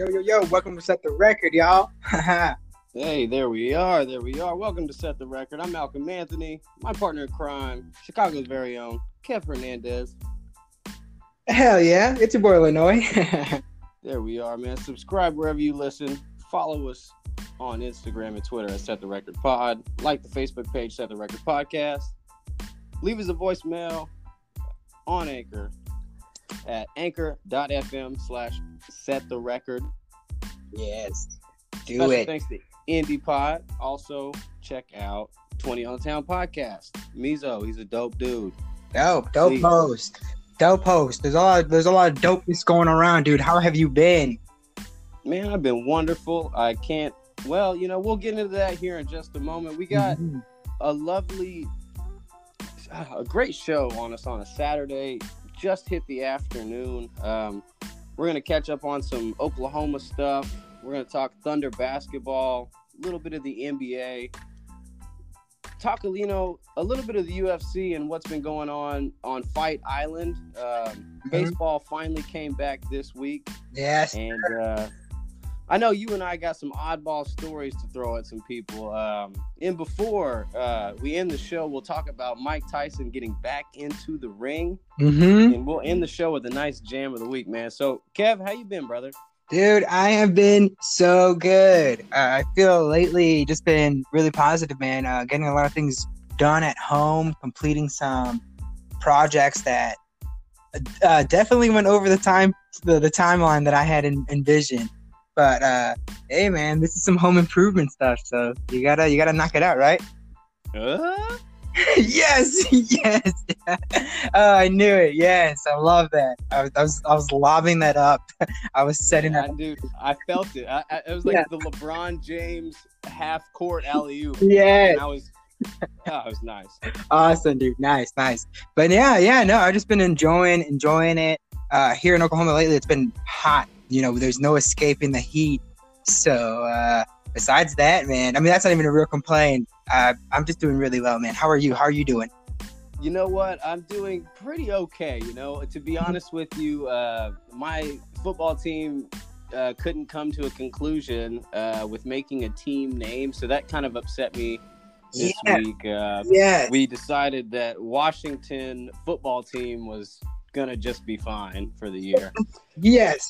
Yo, yo, yo, welcome to Set the Record, y'all. hey, there we are. There we are. Welcome to Set the Record. I'm Malcolm Anthony, my partner in crime, Chicago's very own, Kev Hernandez. Hell yeah, it's your boy Illinois. there we are, man. Subscribe wherever you listen. Follow us on Instagram and Twitter at Set the Record Pod. Like the Facebook page, Set the Record Podcast. Leave us a voicemail on Anchor at anchor.fm slash set the record. Yes. Do Special it. Thanks to Indie Pod. Also, check out 20 on the Town podcast. Mizo, he's a dope dude. Dope, dope Please. post. Dope post. There's a lot there's a lot of dopeness going around, dude. How have you been? Man, I've been wonderful. I can't, well, you know, we'll get into that here in just a moment. We got Mhm. a lovely, a great show on us on a Saturday. Just hit the afternoon. Um, we're gonna catch up on some Oklahoma stuff. We're gonna talk Thunder basketball, a little bit of the NBA. Talk, you know, a little bit of the UFC and what's been going on on Fight Island. Um, Baseball finally came back this week, Yes. and uh, I know you and I got some oddball stories to throw at some people. Um, and before uh, we end the show, we'll talk about Mike Tyson getting back into the ring, Mm-hmm. and we'll end the show with a nice jam of the week, man. So, Kev, how you been, brother? Dude, I have been so good. Uh, I feel lately just been really positive, man. Uh, getting a lot of things done at home, completing some projects that uh, definitely went over the time the, the timeline that I had in, envisioned. But uh, hey, man, this is some home improvement stuff, so you gotta you gotta knock it out, right? Uh, yes, yes. oh, I knew it. Yes, I love that. I was, I was, I was lobbing that up. I was setting I, up. dude, I felt it. I, I, it was like Yeah. the LeBron James half court alley oop. Yes, And I was, it was nice. awesome, dude. Nice, nice. But yeah, yeah. No, I've just been enjoying, enjoying it. Uh, here in Oklahoma lately, it's been hot. You know, there's no escaping the heat. So uh, besides that, man, I mean, that's not even a real complaint. Uh, I'm just doing really well, man. How are you? How are you doing? You know what? I'm doing pretty okay. You know, to be honest with you, uh, my football team uh, couldn't come to a conclusion uh, with making a team name, so that kind of upset me this Yeah. week. Uh, Yeah. we decided that Washington football team was gonna just be fine for the year. Yes.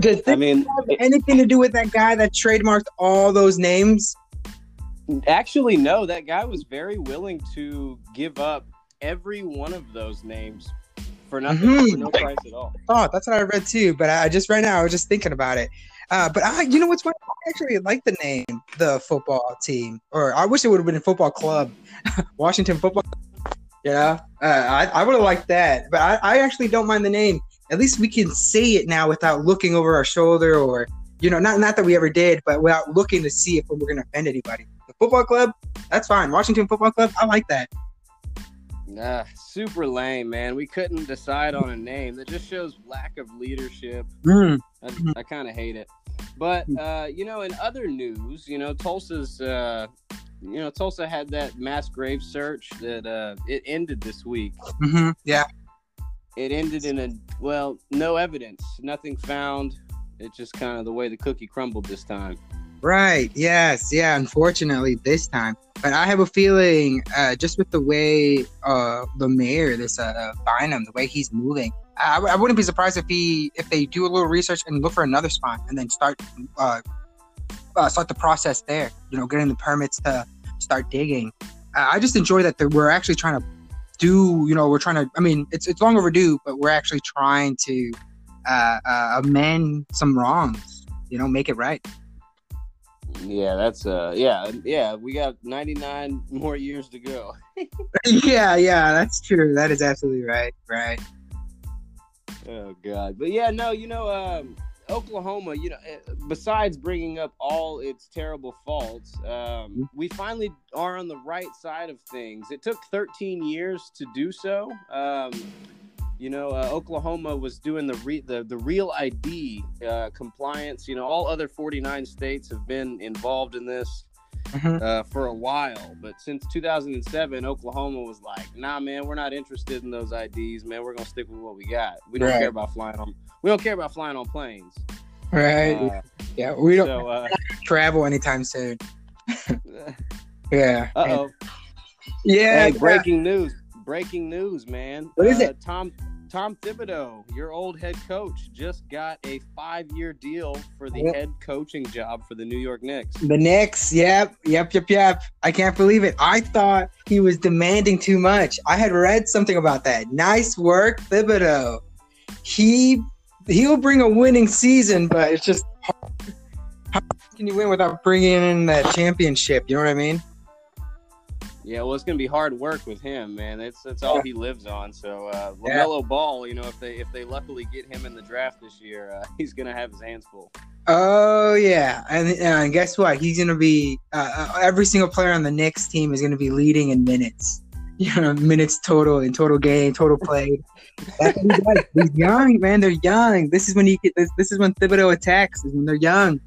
Does I mean, have anything to do with that guy that trademarked all those names? Actually, no. That guy was very willing to give up every one of those names for nothing, Mhm. for no price at all. Oh, that's what I read too. But I just right now I was just thinking about it. Uh, but I, you know what's funny? I actually like the name, the football team, or I wish it would have been a football club, Washington Football. You know, uh, I, I would have liked that. But I, I actually don't mind the name. At least we can say it now without looking over our shoulder, or you know, not not that we ever did, but without looking to see if we're going to offend anybody. The football club, that's fine. Washington Football Club, I like that. Nah, super lame, man. We couldn't decide on a name. That just shows lack of leadership. Mm. I, I kind of hate it. But uh, you know, in other news, you know, Tulsa's, uh, you know, Tulsa had that mass grave search that uh, it ended this week. hmm Yeah. It ended in a well, no evidence, nothing found. It's just kind of the way the cookie crumbled this time. Right. Yes. Yeah. Unfortunately, this time, but I have a feeling, uh, just with the way uh, the mayor, this uh, Bynum, the way he's moving, I, wouldn't be surprised if he, if they do a little research and look for another spot and then start, uh, uh, start the process there. You know, getting the permits to start digging. Uh, I just enjoy that we're actually trying to do. You know, we're trying to. I mean, it's it's long overdue, but we're actually trying to uh, uh, amend some wrongs. You know, make it right. Yeah, that's uh, yeah, yeah. We got 99 more years to go. yeah, yeah, that's true. That is absolutely right. Right. Oh God, but yeah, no, you know, um, Oklahoma, you know, eh, besides bringing up all its terrible faults, um, we finally are on the right side of things. It took 13 years to do so. Um, you know, uh, Oklahoma was doing the re- the the real ID uh, compliance. You know, all other 49 states have been involved in this Mhm. uh, for a while, but since 2007, Oklahoma was like, "Nah, man, we're not interested in those IDs, man. We're gonna stick with what we got. We don't Right. care about flying on. We don't care about flying on planes." Right. Uh, yeah, we don't so, uh, travel anytime soon. Yeah. uh oh. Yeah. Hey, breaking news! Breaking news, man. What is Uh, it? Tom Tom Thibodeau, your old head coach, just got a five-year deal for the Yep. head coaching job for the New York Knicks. The Knicks, yep, yep, yep, yep. I can't believe it. I thought he was demanding too much. I had read something about that. Nice work, Thibodeau. He he'll bring a winning season, but it's just hard. how can you win without bringing in that championship? You know what I mean? Yeah, well, it's gonna be hard work with him, man. That's that's all he lives on. So uh, Lamelo Ball, you know, if they if they luckily get him in the draft this year, uh, he's gonna have his hands full. Oh yeah, and, and guess what? He's gonna be uh, uh, every single player on the Knicks team is gonna be leading in minutes. You know, minutes total in total game, total played. That's what. He's young, man. They're young. This is when he get this. This is when Thibodeau attacks. Is when they're young.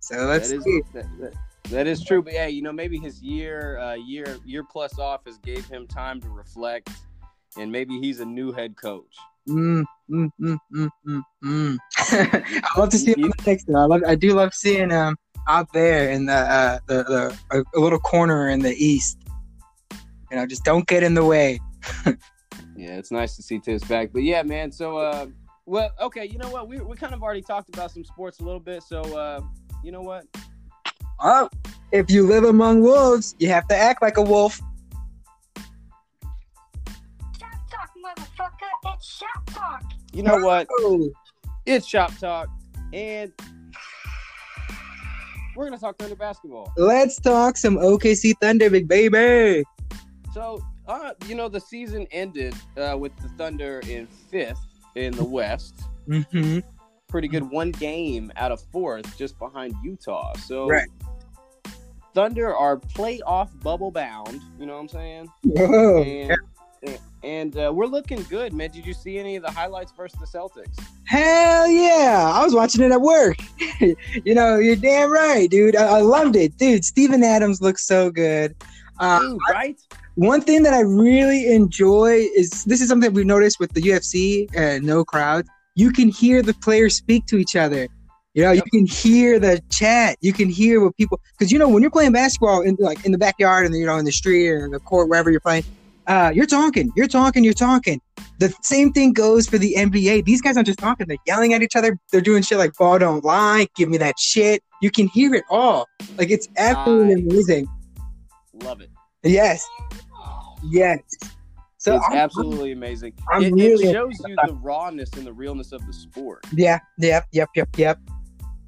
So let's that is see. that, that, that is true. But yeah, you know, maybe his year uh, year year plus off has gave him time to reflect, and maybe he's a new head coach. Mm, mm, mm, mm, mm, mm. I love to see him on the Knicks. Though. I love. I do love seeing him out there in the uh, the, the a, a little corner in the East. You know, just don't get in the way. Yeah, it's nice to see Thibs back. But yeah, man. So, uh, well, okay. You know what? We we kind of already talked about some sports a little bit. So, uh, you know what? Oh, if you live among wolves, you have to act like a wolf. Shop talk, motherfucker. It's shop talk. You know what? Oh, It's Shop Talk, and we're gonna talk Thunder basketball. let's talk some OKC Thunder, big baby. So, uh, you know, the season ended uh, with the Thunder in fifth in the West. Mm-hmm. Pretty good, one game out of fourth, just behind Utah. So, Right. Thunder are playoff bubble bound. You know what I'm saying? Whoa. And, and uh, we're looking good, man. Did you see any of the highlights versus the Celtics? Hell yeah! I was watching it at work. you know, you're damn right, dude. I, I loved it, dude. Steven Adams looks so good. Uh, Dude, right? One thing that I really enjoy is this is something we've noticed with the UFC and no crowd. You can hear the players speak to each other. You know, you can hear the chat. You can hear what people because you know when you're playing basketball in like in the backyard and you know in the street or the court wherever you're playing, uh, you're talking, you're talking, you're talking. The same thing goes for the NBA. These guys aren't just talking; they're yelling at each other. They're doing shit like "ball don't lie," "give me that shit." You can hear it all. Like it's absolutely Nice. amazing. Love it. Yes, yes. So it's I'm- absolutely amazing. I'm it, really it shows you the rawness and the realness of the sport. Yeah, yep, yep, yep, yep.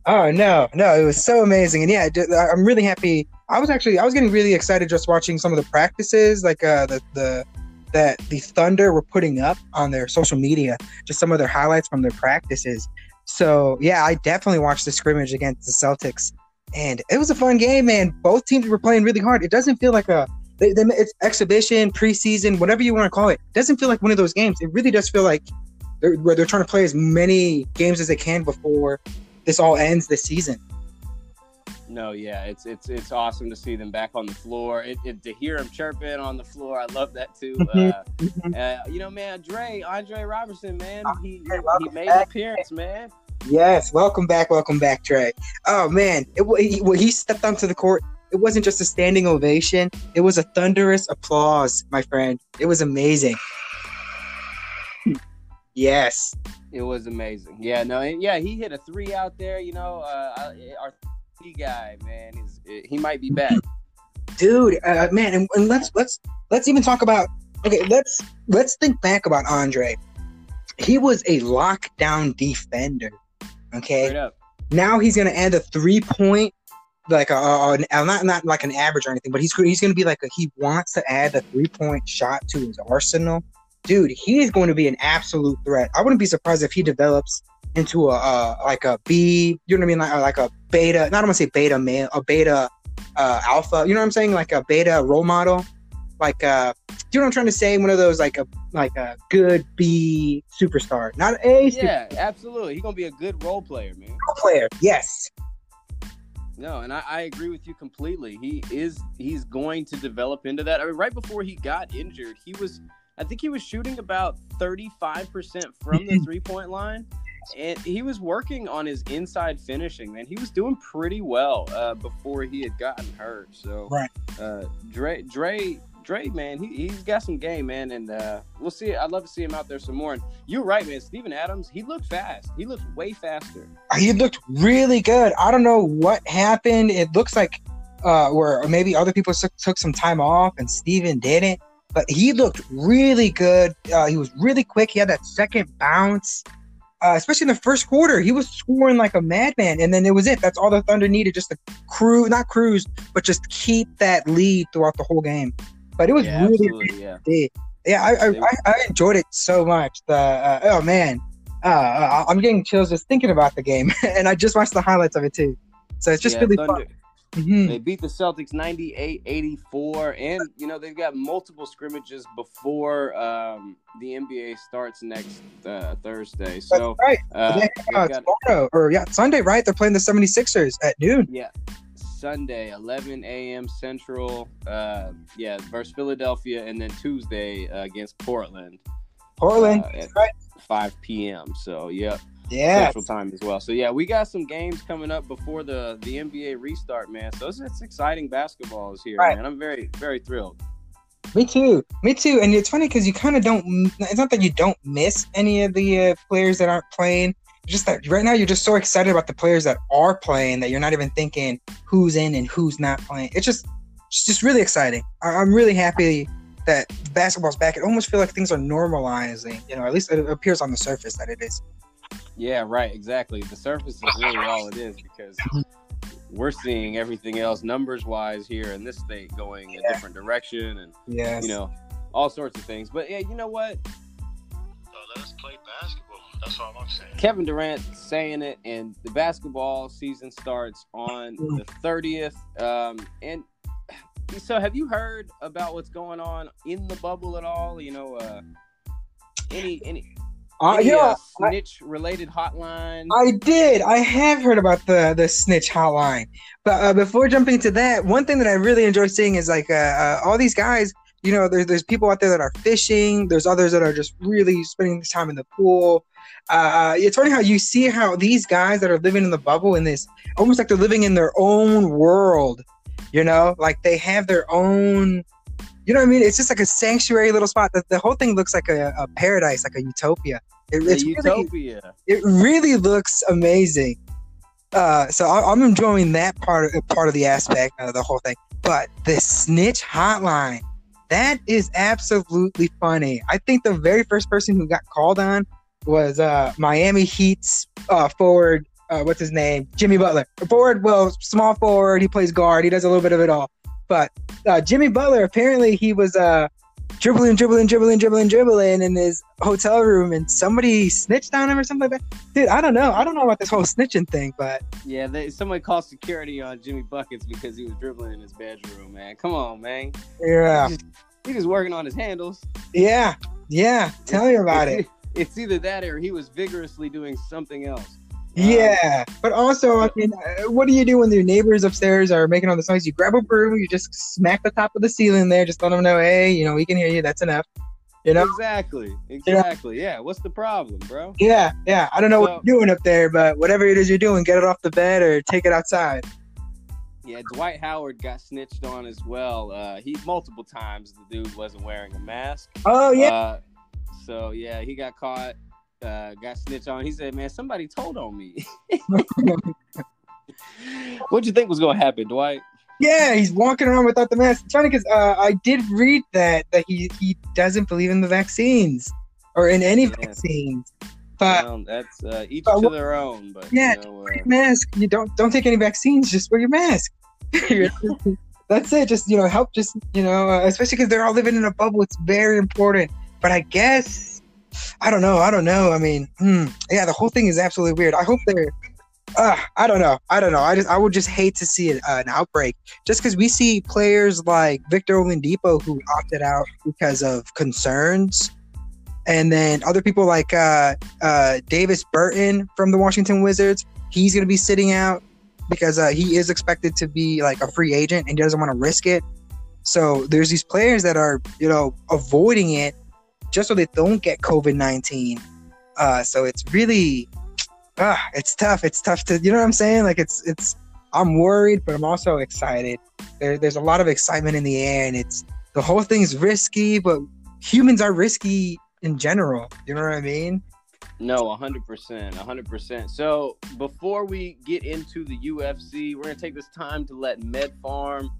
Oh no, no, it was so amazing, and yeah, I'm really happy. I was actually, I was getting really excited just watching some of the practices, like uh, the the that the Thunder were putting up on their social media, just some of their highlights from their practices. So yeah, I definitely watched the scrimmage against the Celtics, and it was a fun game, man. Both teams were playing really hard. It doesn't feel like a they, they, it's exhibition, preseason, whatever you want to call it. Doesn't feel like one of those games. It really does feel like they're, where they're trying to play as many games as they can before this all ends this season. No, yeah, it's it's it's awesome to see them back on the floor. It, it, to hear them chirping on the floor, I love that too. Uh, Mhm. uh, you know, man, Dre, Andre Roberson, man, he he, he made an appearance, man. Yes, welcome back, welcome back, Trey. Oh man, it, he, he stepped onto the court. It wasn't just a standing ovation; it was a thunderous applause, my friend. It was amazing. Yes, It was amazing. Yeah, no, yeah, he hit a three out there. You know, uh, our three guy, man, is he might be back. dude, uh, man, and, and let's let's let's even talk about. Okay, let's let's think back about Andre. He was a lockdown defender. Okay, now he's gonna add a three point, like a, a, a- not not like an average or anything, but he's he's gonna be like a, he wants to add a three point shot to his arsenal. Dude, he is going to be an absolute threat. I wouldn't be surprised if he develops into a, uh like a B. You know what I mean? Like, like a beta. Not I want to say beta male, a beta uh, alpha. You know what I'm saying? Like a beta role model. Like uh, do you know what I'm trying to say? One of those like a like a good B superstar, not a super Yeah, absolutely. He's gonna be a good role player, man. Role player. Yes. No, and I, I agree with you completely. He is he's going to develop into that. I mean, right before he got injured, he was I think he was shooting about thirty five percent from the three point line. and he was working on his inside finishing, man. He was doing pretty well uh, before he had gotten hurt. So, Right. uh, Dre, Dre, Dre, man, he, he's got some game, man, and uh, we'll see. I'd love to see him out there some more. And you're right, man. Steven Adams, he looked fast. He looked way faster. he looked really good. I don't know what happened. It looks like uh where maybe other people took, took some time off and Steven didn't. But he looked really good. Uh, he was really quick. He had that second bounce. Uh, especially in the first quarter, he was scoring like a madman, and then it was it. That's all the Thunder needed, just to cruise, not cruise, but just keep that lead throughout the whole game. But it was Yeah, really, yeah. Yeah, I, I, I, enjoyed it so much. The uh, oh man, uh, uh, I'm getting chills just thinking about the game, and I just watched the highlights of it too. So it's just Yeah, really Thunder- fun. Mhm. They beat the Celtics 98-84, and you know they've got multiple scrimmages before um, the NBA starts next uh, Thursday. That's So right. uh, They uh, got- tomorrow or yeah, Sunday, right? They're playing the 76ers at noon. yeah, Sunday 11 a.m. Central. Uh, yeah, versus Philadelphia, and then Tuesday uh, against Portland, Portland, Uh, right? 5 p.m. So yep, Yeah, Central Time as well. So yeah, we got some games coming up before the the NBA restart, man. So it's, it's exciting basketball is here, Right. man. I'm very very thrilled. me too, me too. And it's funny because you kind of don't. It's not that you don't miss any of the uh, players that aren't playing. It's Just that right now you're just so excited about the players that are playing that you're not even thinking who's in and who's not playing. It's just, it's just really exciting. I, I'm really happy that basketball's back. It almost feel like things are normalizing. You know, at least it appears on the surface that it is. Yeah, right. Exactly. The surface is really all it is because we're seeing everything else numbers wise here in this state going a different direction and Yes. you know all sorts of things. But yeah, you know what? So let us play basketball. That's all I'm saying. Kevin Durant saying it, and the basketball season starts on the thirtieth. Um, and so, have you heard about what's going on in the bubble at all? You know, uh, any any, Uh, any yeah, uh, I- snitch related hotline? I did. I have heard about the the snitch hotline, but uh, before jumping into that, one thing that I really enjoy seeing is like uh, uh, all these guys. You know, there's there's people out there that are fishing. There's others that are just really spending time in the pool. Uh, it's funny how you see how these guys that are living in the bubble in this almost like they're living in their own world. You know, like they have their own. You know what I mean? It's just like a sanctuary little spot. The, the whole thing looks like a, a paradise, like a utopia. It, it's really, utopia. it really looks amazing. Uh, so I, I'm enjoying that part of part of the aspect of the whole thing. But the snitch hotline, that is absolutely funny. I think the very first person who got called on was uh, Miami Heat's uh, forward. Uh, what's his name? Jimmy Butler. Forward, well, small forward. He plays guard. He does a little bit of it all. But uh, Jimmy Butler, apparently, he was uh, dribbling, dribbling, dribbling, dribbling, dribbling in his hotel room, and somebody snitched on him or something like that. Dude, I don't know. I don't know about this whole snitching thing, but Yeah, they, somebody called security on Jimmy Buckets because he was dribbling in his bedroom, man. Come on, man. yeah, He was working on his handles. yeah, yeah. Tell me about it. It's either that or he was vigorously doing something else. Yeah, but also, I mean, uh, what do you do when your neighbors upstairs are making all this noise? You grab a broom, you just smack the top of the ceiling there, just let them know, hey, you know, we can hear you. That's enough. You know? Exactly. Exactly. Yeah. What's the problem, bro? Yeah, yeah. I don't know So- what you're doing up there, but whatever it is you're doing, get it off the bed or take it outside. Yeah, Dwight Howard got snitched on as well. Uh, he multiple times the dude wasn't wearing a mask. Oh yeah, Uh, so yeah, he got caught. Uh, got snitched on. He said, "Man, somebody told on me." What'd you think was gonna happen, Dwight? yeah. He's walking around without the mask. It's funny because uh, I did read that that he he doesn't believe in the vaccines or in any Yeah. vaccines. But Well, that's uh, each but to their own. But Yeah, you know, uh, mask. You don't don't take any vaccines. Just wear your mask. That's it. Just you know, help. Just you know, uh, especially because they're all living in a bubble. It's very important. But I guess I don't know. I don't know. I mean, hmm, yeah, the whole thing is absolutely weird. I hope they're. Uh, I don't know. I don't know. I just I would just hate to see it, uh, an outbreak. Just because we see players like Victor Oladipo who opted out because of concerns, and then other people like uh, uh, Davis Bertans from the Washington Wizards. He's going to be sitting out because uh, he is expected to be like a free agent and he doesn't want to risk it. So there's these players that are, you know, avoiding it just so they don't get COVID 19. Uh, so it's really, ah, it's tough. It's tough to, you know what I'm saying? Like it's it's. I'm worried, but I'm also excited. There, there's a lot of excitement in the air, and it's the whole thing's risky, but humans are risky in general. You know what I mean? No, 100%. 100%. So, before we get into the UFC, we're going to take this time to let Med Farm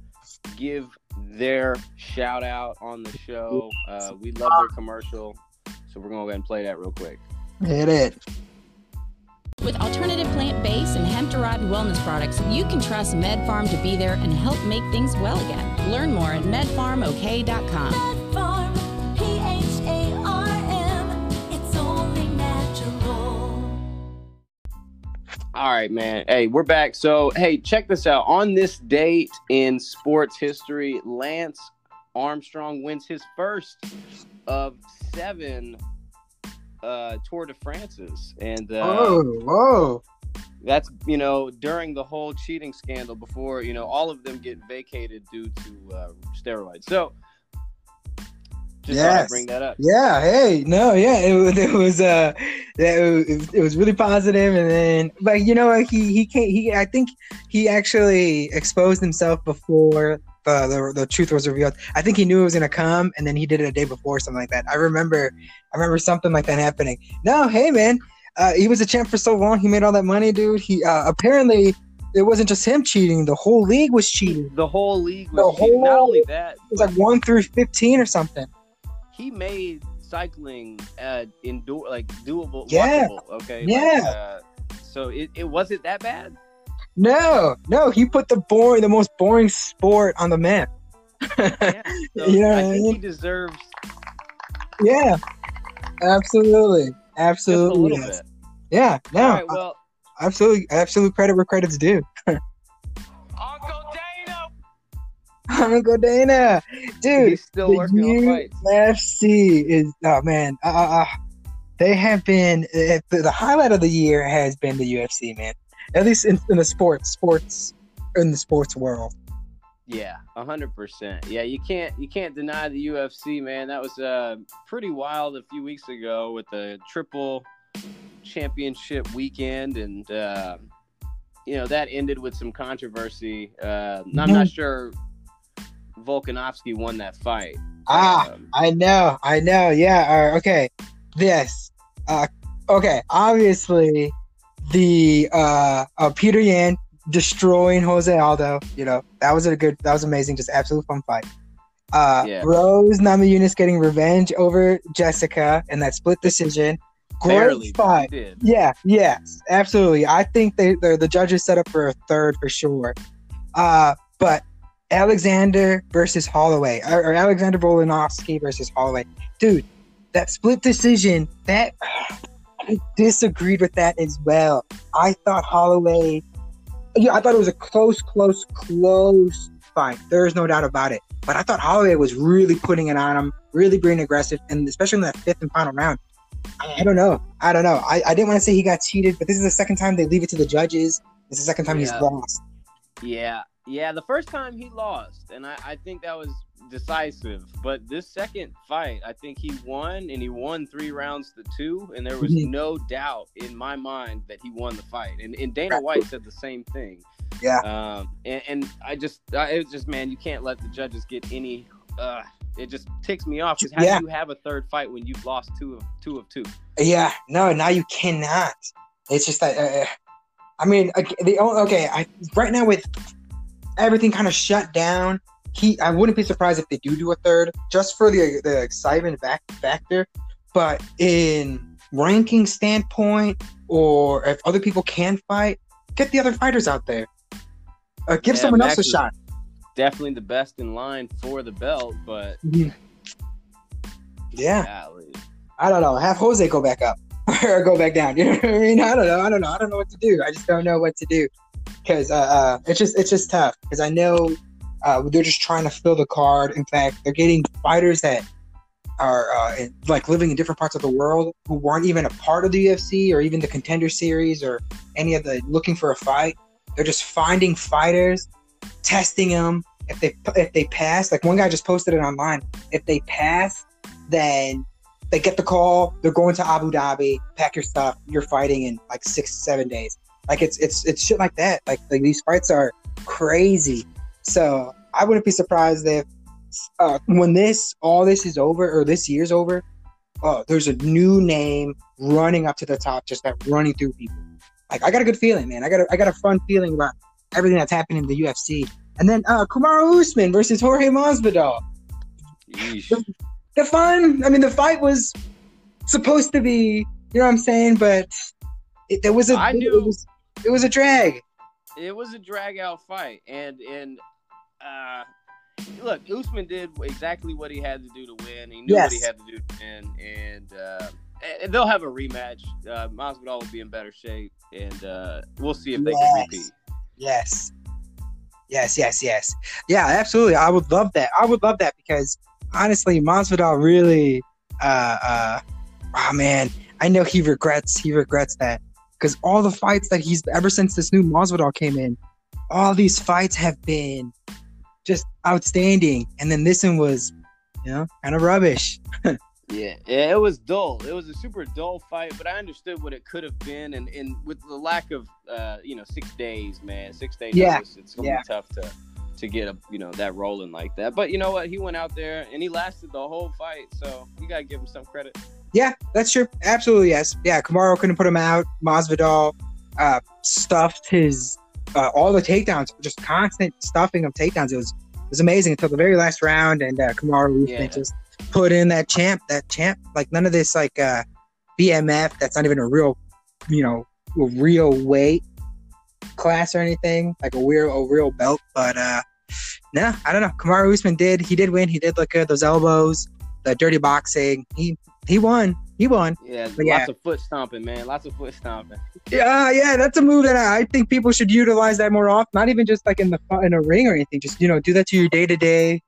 give their shout out on the show. Uh, we love their commercial. So, we're going to go ahead and play that real quick. Hit it. With alternative plant-based and hemp-derived wellness products, you can trust MedFarm to be there and help make things well again. Learn more at medfarmok.com. All right, man. Hey, we're back. So, hey, check this out. On this date in sports history, Lance Armstrong wins his first of seven uh, Tour de France's, and uh, Oh, whoa. that's you know during the whole cheating scandal before you know all of them get vacated due to uh, steroids. So, just Yes. bring that up. Yeah. Hey. No. Yeah. It, was- it was. Uh. It, it was really positive, and then, but you know, he he can't. He. I think he actually exposed himself before the, the the truth was revealed. I think he knew it was gonna come, and then he did it a day before, something like that. I remember. I remember something like that happening. No. Hey, man. Uh, he was a champ for so long. He made all that money, dude. He uh, apparently it wasn't just him cheating. The whole league was cheating. The whole league The was cheating. Not only that, it was like one through fifteen or something. He made cycling uh endure like doable Yeah. walkable, okay Yeah. Like, uh, so it, it wasn't that bad No, no, he put the boring, the most boring sport on the map. yeah so You know i I think mean? he deserves yeah, absolutely, absolutely. yes. Yeah, no, right well absolutely, absolute credit where credit's due. Uncle Dana, dude, he's still the working on fights. UFC is oh man, uh, uh, they have been uh, the, the highlight of the year has been the UFC, man. At least in, in the sports, sports in the sports world. yeah a hundred percent. Yeah you can't you can't deny the ufc man. That was uh pretty wild a few weeks ago with the triple championship weekend and uh you know that ended with some controversy. Uh i'm not sure volkanovski won that fight Ah, Um, I know, I know. Yeah. Uh, okay. This. Uh, okay. Obviously, the uh, uh, Peter Yan destroying Jose Aldo. You know that was a good. That was amazing. Just absolute fun fight. Uh, Yeah. Rose Namajunas getting revenge over Jessica in that split decision. Great barely fight. Yeah, yes, absolutely. I think they they're, the judges set up for a third for sure. Uh, but Alexander versus Holloway, or, or Alexander Volkanovski versus Holloway, dude, that split decision, that I disagreed with that as well. I thought Holloway, yeah, I thought it was a close, close, close fight. There's no doubt about it. But I thought Holloway was really putting it on him, really being aggressive, and especially in that fifth and final round. I I don't know. I don't know. I, I didn't want to say he got cheated, but this is the second time they leave it to the judges. It's the second time he's lost. Yeah, yeah. The first time he lost, and I, I think that was decisive. But this second fight, I think he won, and he won three rounds to two, and there was Mhm. no doubt in my mind that he won the fight. And, and Dana White said the same thing. Yeah. Um, and, and I just, I, it was just, man, you can't let the judges get any. Uh, it just ticks me off because how Yeah. do you have a third fight when you've lost two of two of two? Yeah, no, now you cannot. It's just that. Uh, I mean, okay, the okay. I right now with everything kind of shut down. He, I wouldn't be surprised if they do do a third, just for the the excitement back factor. But in ranking standpoint, or if other people can fight, get the other fighters out there. Uh, give Yeah, someone Max else a shot. Definitely the best in line for the belt, but Yeah. golly. I don't know. Have Jose go back up or go back down. You know what I mean? I don't know. I don't know. I don't know what to do. I just don't know what to do because uh, uh, it's just it's just tough because I know uh, they're just trying to fill the card. In fact, they're getting fighters that are uh, in, like living in different parts of the world who weren't even a part of the UFC or even the Contender Series or any of the looking for a fight. They're just finding fighters, testing them. If they if they pass, like one guy just posted it online. If they pass, then they get the call, they're going to Abu Dhabi, pack your stuff, you're fighting in like six, seven days. Like it's it's it's shit like that. Like like these fights are crazy. So I wouldn't be surprised if uh, when this all this is over or this year's over, uh, there's a new name running up to the top, just that running through people. Like I got a good feeling, man. I got a, I got a fun feeling about everything that's happening in the UFC. And then uh, Kamaru Usman versus Jorge Masvidal. The fun. I mean, the fight was supposed to be, you know what I'm saying, but it, there was a I knew- was, it was a drag. it was a drag out fight and and uh look usman did exactly what he had to do to win he knew what he had to do to win and uh and they'll have a rematch uh Masvidal will be in better shape and uh we'll see if they can repeat Yes. Yes, yes, yes. Yeah, absolutely. I would love that. I would love that because honestly, Masvidal really uh uh oh man, I know he regrets he regrets that. Because all the fights that he's ever since this new Masvidal came in, all these fights have been just outstanding. And then this one was, you know, kind of rubbish. yeah it was dull it was a super dull fight but i understood what it could have been and and with the lack of uh you know six days man six days Yeah. notice, it's gonna Yeah. be tough to to get a you know that rolling like that but you know what he went out there and he lasted the whole fight so you gotta give him some credit Yeah, that's true. Absolutely, yes. Yeah, Kamaru couldn't put him out. Masvidal uh, stuffed his uh, all the takedowns, just constant stuffing of takedowns. It was it was amazing until the very last round, and uh, Kamaru Yeah. just put in that champ, that champ. Like none of this like uh, BMF. That's not even a real, you know, a real weight class or anything. Like a real a real belt, but uh, no, I don't know. Kamaru Usman did. He did win. He did look good. Those elbows, the dirty boxing. He he won. He won. Yeah, But yeah. lots of foot stomping, man. Lots of foot stomping. Yeah, uh, yeah, that's a move that I, I think people should utilize that more often. Not even just like in the in a ring or anything. Just you know, do that to your day to day.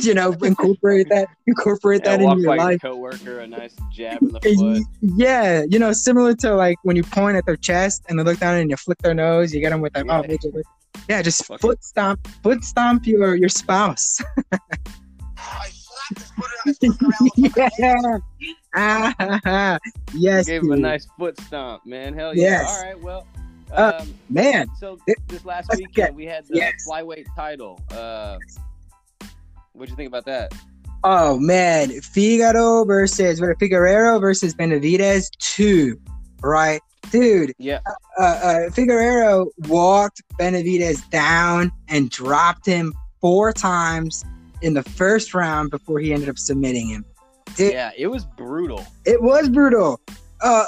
You know, incorporate that. Incorporate Yeah, that in your by life. your coworker, a nice jab in the foot. Yeah, you know, similar to like when you point at their chest and they look down and you flick their nose. You get them with that. Oh, yeah. Oh, major lick. yeah, just Fuck foot stomp, foot stomp your your spouse. I slapped his foot on his foot around the yeah. Ah, yes, Gave him a nice foot stomp, man. Hell yeah. Yes. All right, well. Uh, Um, man. so this last let's weekend get- we had the yes. flyweight title. Uh, what'd you think about that? Oh man, Figaro versus? Figueroa versus Benavidez two, right, dude? Yeah, Uh, uh, Figueroa walked Benavidez down and dropped him four times in the first round before he ended up submitting him. Dude, yeah, it was brutal. it was brutal. Uh,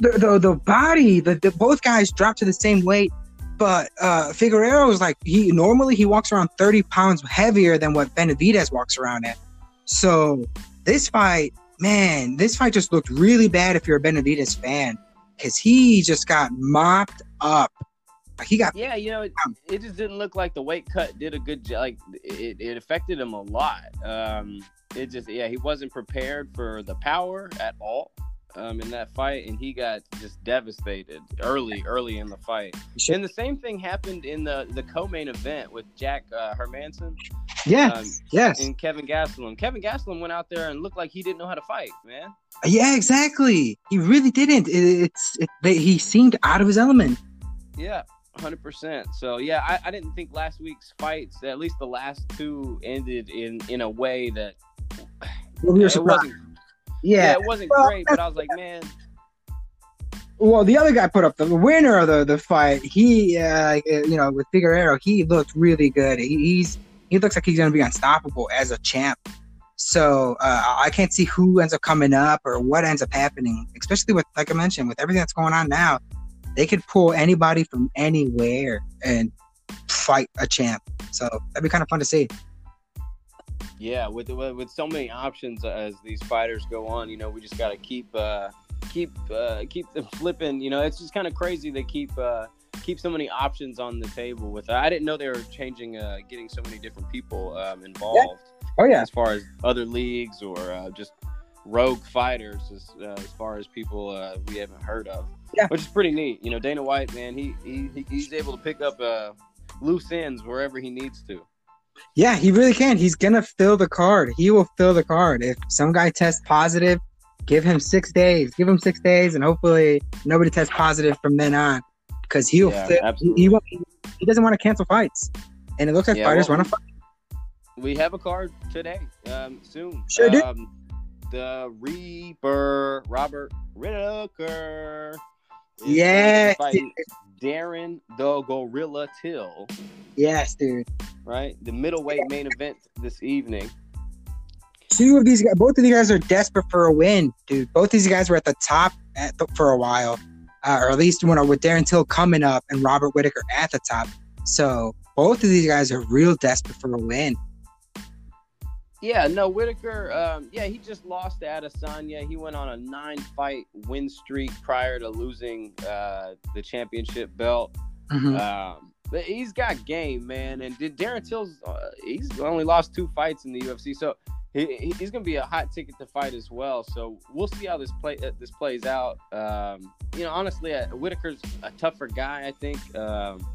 the the, the body, the, the both guys dropped to the same weight, but uh, Figueroa was like he normally he walks around thirty pounds heavier than what Benavidez walks around at. So this fight, man, this fight just looked really bad if you're a Benavidez fan because he just got mopped up. Like he got Yeah, you know, it, it just didn't look like the weight cut did a good job. Like it, it affected him a lot. Um, it just, yeah, he wasn't prepared for the power at all um, in that fight, and he got just devastated early, early in the fight. And the same thing happened in the the co-main event with Jack uh, Hermansson yes, um, yes, and Kevin Gastelum. Kevin Gastelum went out there and looked like he didn't know how to fight, man. yeah, exactly. He really didn't. It, it's it, they, he seemed out of his element. Yeah, hundred percent. So yeah, I, I didn't think last week's fights, at least the last two, ended in in a way that Well, we were it wasn't. Yeah, Yeah. it wasn't Well, great, but I was like, man, Well, the other guy put up the winner of the, the fight. He, uh, you know, with Figueroa, he looked really good. He, he's he looks like he's going to be unstoppable as a champ. So uh, I can't see who ends up coming up or what ends up happening. Especially with, like I mentioned, with everything that's going on now, they could pull anybody from anywhere and fight a champ. So that'd be kind of fun to see. yeah, with with so many options as these fighters go on, you know, we just got to keep uh keep uh keep them flipping. You know, it's just kind of crazy they keep uh keep so many options on the table. With I didn't know they were changing, uh getting so many different people um, involved. Oh yeah, as far as other leagues or uh, just rogue fighters as, uh, as far as people uh, we haven't heard of. Yeah. Which is pretty neat. You know, Dana White, man, he, he he- he's able to pick up uh, loose ends wherever he needs to. Yeah, he really can. He's gonna fill the card. He will fill the card. If some guy tests positive Give him six days. Give him six days, and hopefully nobody tests positive from then on, because he'll Yeah, flip. He, he, won't- he doesn't want to cancel fights, and it looks like Yeah, fighters well, want to fight. We have a card today, um, soon. Sure do. The Reaper, Robert Whitaker. is Yes, Darren the Gorilla Till, Yes, dude. right? The middleweight main event this evening. Two of these guys, both of these guys are desperate for a win, dude. Both these guys were at the top at the, for a while, uh, or at least when with Darren Till coming up and Robert Whitaker at the top. So both of these guys are real desperate for a win. Yeah, no, Whitaker. Um, yeah, he just lost to Adesanya. He went on a nine-fight win streak prior to losing uh, the championship belt. Mhm. Um, but he's got game, man. And did Darren Till's uh, he's only lost two fights in the UFC, so he, he- he's going to be a hot ticket to fight as well. So we'll see how this play uh, this plays out. Um, you know, honestly, uh, Whitaker's a tougher guy, I think. Um,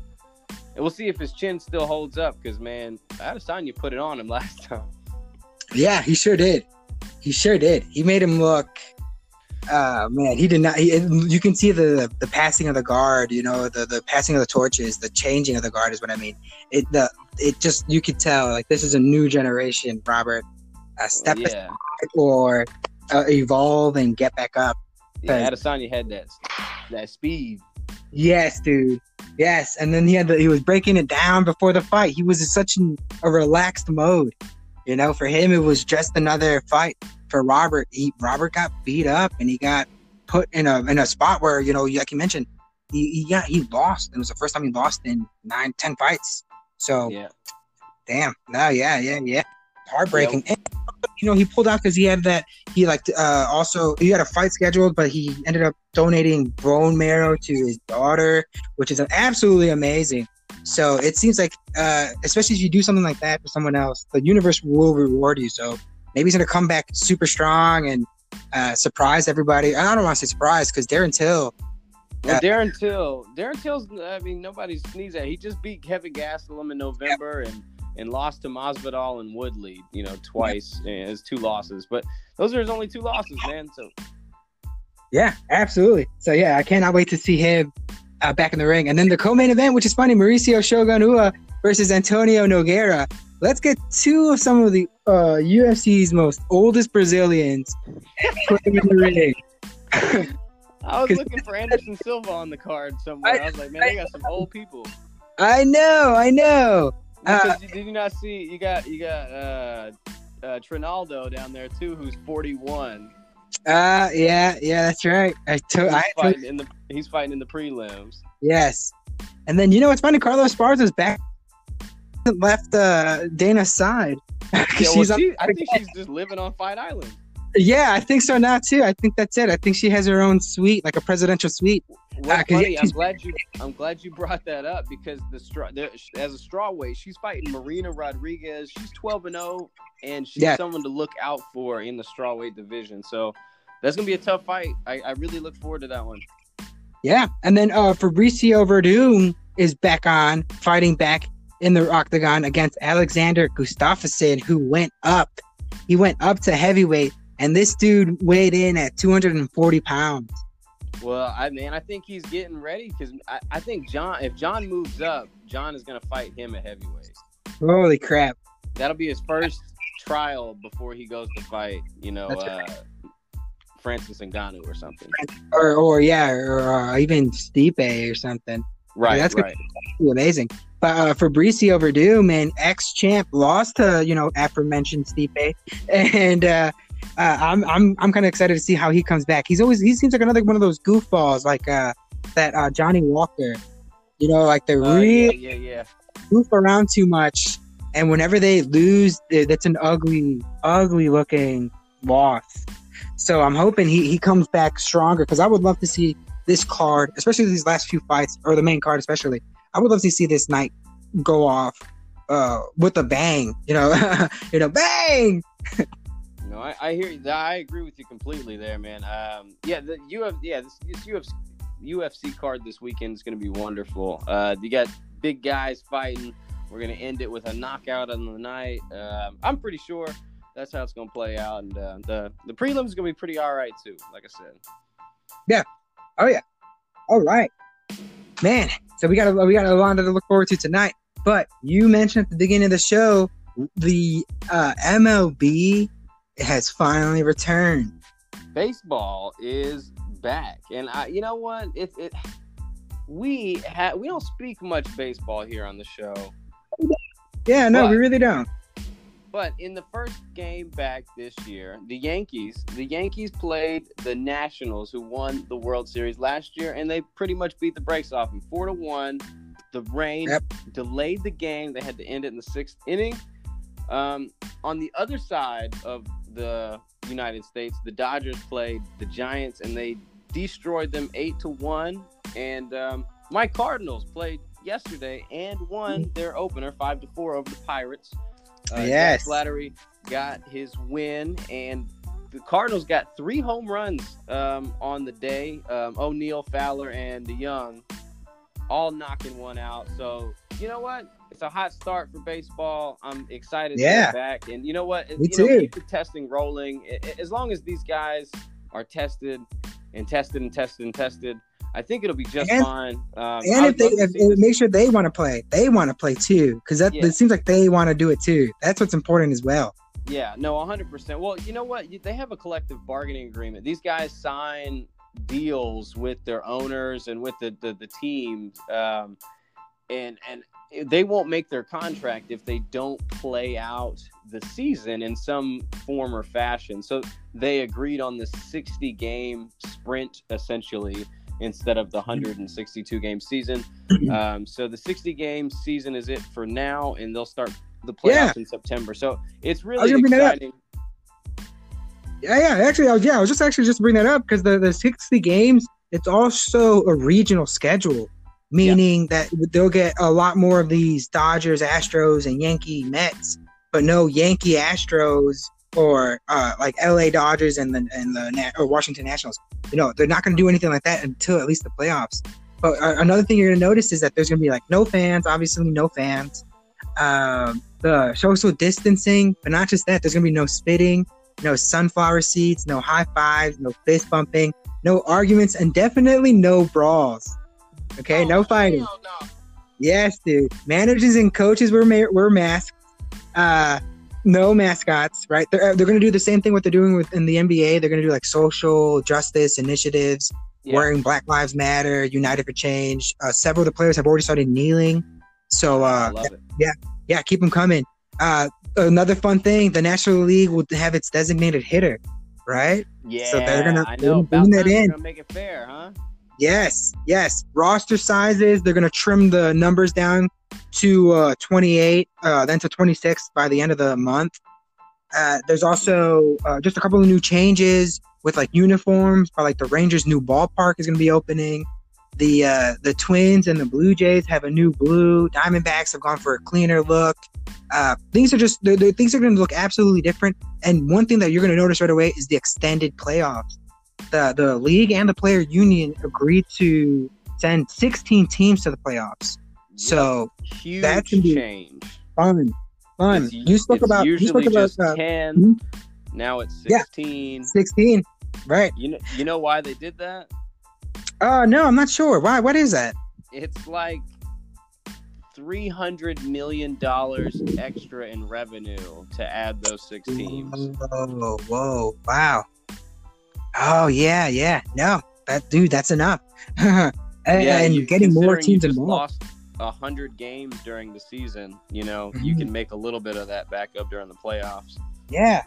and we'll see if his chin still holds up because man, Adesanya put it on him last time. Yeah, he sure did. He sure did. He made him look. Uh man, he did not. He, you can see the the passing of the guard. You know, the the passing of the torches, the changing of the guard is what I mean. It the it just you could tell like this is a new generation. Robert, uh, step aside or uh, evolve and get back up. yeah. Adesanya had that that speed. Yes, dude. Yes, and then he had the, he was breaking it down before the fight. He was in such an, a relaxed mode. You know, for him it was just another fight. For Robert, he Robert got beat up and he got put in a in a spot where you know, like you mentioned, he, he got he lost. It was the first time he lost in nine ten fights. So Yeah, damn, no, yeah, yeah, yeah, heartbreaking. And, you know, he pulled out because he had that. He like uh, also he had a fight scheduled, but he ended up donating bone marrow to his daughter, which is absolutely amazing. So it seems like, uh, especially if you do something like that for someone else, the universe will reward you. So maybe he's gonna come back super strong and uh, surprise everybody. I don't want to say surprise because Darren Till, Well, Darren Till, Darren Till's, I mean, nobody sneezes at. He just beat Kevin Gastelum in November and and lost to Masvidal and Woodley, you know, twice. Yeah, his two losses, but those are his only two losses, man. So Yeah, absolutely. So yeah, I cannot wait to see him uh, back in the ring. And then the co-main event, which is funny, Mauricio Shogun Rua versus Antonio Nogueira. Let's get two of some of the uh, UFC's most oldest Brazilians in the ring. I was looking for Anderson Silva on the card somewhere. I, was like, man, they got some old people. I know, I know. Uh, you- did you not see? You got you got uh, uh, Trinaldo down there too, who's 41. Uh, yeah, yeah, that's right. I took, He's I fighting in the he's fighting in the prelims. yes. And then you know what's funny? Carla Esparza's back. Left uh, Dana's side. Yeah, well, she, I think she's just living on Fight Island. Yeah, I think so now too. I think that's it. I think she has her own suite, like a presidential suite. Ah, 'cause funny, yeah, I'm glad you I'm glad you brought that up because the straw there, as a strawweight, she's fighting Marina Rodriguez. She's 12 and 0, and she's Yeah. someone to look out for in the strawweight division. So that's gonna be a tough fight. I, I really look forward to that one. Yeah, and then uh, Fabricio Werdum is back on, fighting back in the octagon against Alexander Gustafsson, who went up. He went up to heavyweight, and this dude weighed in at 240 pounds. Well, I mean, I think he's getting ready because I, I think John, if John moves up, John is gonna fight him at heavyweight. Holy crap! That'll be his first trial before he goes to fight, you know, That's uh, Francis Ngannou or something. Or, or yeah, or uh, even Stipe or something. Right, that's good. right. Amazing. But uh, Fabricio Werdum, man, ex-champ, lost to you know aforementioned Stipe, and uh, uh, I'm I'm I'm kind of excited to see how he comes back. He's always he seems like another one of those goofballs like uh, that uh, Johnny Walker. You know, like they Uh, really yeah, yeah, yeah. goof around too much, and whenever they lose, eh, that's an ugly, ugly looking loss. So I'm hoping he, he comes back stronger because I would love to see this card, especially these last few fights, or the main card especially. I would love to see this night go off uh, with a bang. You know, you know, bang. No, I, I hear you. I agree with you completely there, man. Um, yeah, the UFC, yeah, this, this UFC, UFC card this weekend is going to be wonderful. Uh, you got big guys fighting. We're going to end it with a knockout on the night. Um, I'm pretty sure that's how it's gonna play out, and uh, the the prelims is gonna be pretty all right too. Like I said. Yeah. Oh, yeah. All right, man. So we got a, we got a lot to look forward to tonight. But you mentioned at the beginning of the show the uh, MLB has finally returned. baseball is back, and I, you know what? It it we ha- we don't speak much baseball here on the show, Yeah, no, But- we really don't. but in the first game back this year, the Yankees the Yankees played the Nationals, who won the World Series last year, and they pretty much beat the brakes off them, four to one. The rain Yep. delayed the game; they had to end it in the sixth inning. Um, on the other side of the United States, the Dodgers played the Giants and they destroyed them eight to one. And um, my Cardinals played yesterday and won their opener five to four over the Pirates. Uh, Jack Yes. Flaherty got his win, and the Cardinals got three home runs um, on the day. Um, O'Neill, Fowler, and DeJong all knocking one out. So you know what? A hot start for baseball. I'm excited Yeah. to get back. And you know what? Me you know, too. keep the testing rolling. As long as these guys are tested and tested and tested and tested, I think it'll be just And- fine. Um, And if they if, make sure they want to play, they want to play too, because that Yeah. it seems like they want to do it too. That's what's important as well. Yeah, no, 100%. Well, you know what? They have a collective bargaining agreement. These guys sign deals with their owners and with the, the, the teams. Um, and, and they won't make their contract if they don't play out the season in some form or fashion. So they agreed on the 60 game sprint essentially instead of the 162 game season. Um, so the 60 game season is it for now, and they'll start the playoffs Yeah. in September. So it's really gonna bring that up. exciting. Yeah, yeah. Actually, I was, yeah, I was just actually just bring that up because the the sixty games, it's also a regional schedule, meaning that they'll get a lot more of these Dodgers, Astros, and Yankee Mets, but no Yankee Astros or uh, like L.A. Dodgers and the and the or Washington Nationals. You know, they're not going to do anything like that until at least the playoffs. But uh, another thing you're going to notice is that there's going to be like no fans, obviously no fans. Um, the social distancing, but not just that. There's going to be no spitting no sunflower seeds, no high fives, no fist bumping, no arguments, and definitely no brawls. Okay, Oh, no fighting. hell no. Yes, dude. Managers and coaches were ma- were masked. Uh, no mascots, right? They're uh, they're gonna do the same thing what they're doing with in the NBA. They're gonna do like social justice initiatives, Yeah. wearing Black Lives Matter, United for Change. Uh, several of the players have already started kneeling. So I uh, love it. yeah, keep them coming. Uh, another fun thing: the National League will have its designated hitter, right? Yeah, so they're gonna- I know. gonna bring that in. gonna make it fair, huh? Yes, yes. Roster sizes, they're gonna trim the numbers down to uh, 28, uh, then to 26 by the end of the month. Uh, there's also uh, just a couple of new changes with like uniforms. By like the Rangers' new ballpark is gonna be opening. The uh, the Twins and the Blue Jays have a new blue. Diamondbacks have gone for a cleaner look. Uh, things are just the things are going to look absolutely different. And one thing that you're going to notice right away is the extended playoffs. The the league and the player union agreed to send 16 teams to the playoffs. So Huge that can be- change. fun, fun. It's, you spoke about you spoke about uh, 10. mhm. Now it's Yeah. 16. 16, right? You know, you know why they did that? Uh no, I'm not sure. Why? What is that? It's like three hundred million dollars extra in revenue to add those six teams. Whoa, whoa, wow. Oh yeah, yeah. No, that dude, that's enough. and and you- getting more teams involved. Lost a hundred games during the season. You know, Mm-hmm. you can make a little bit of that back up during the playoffs. Yeah,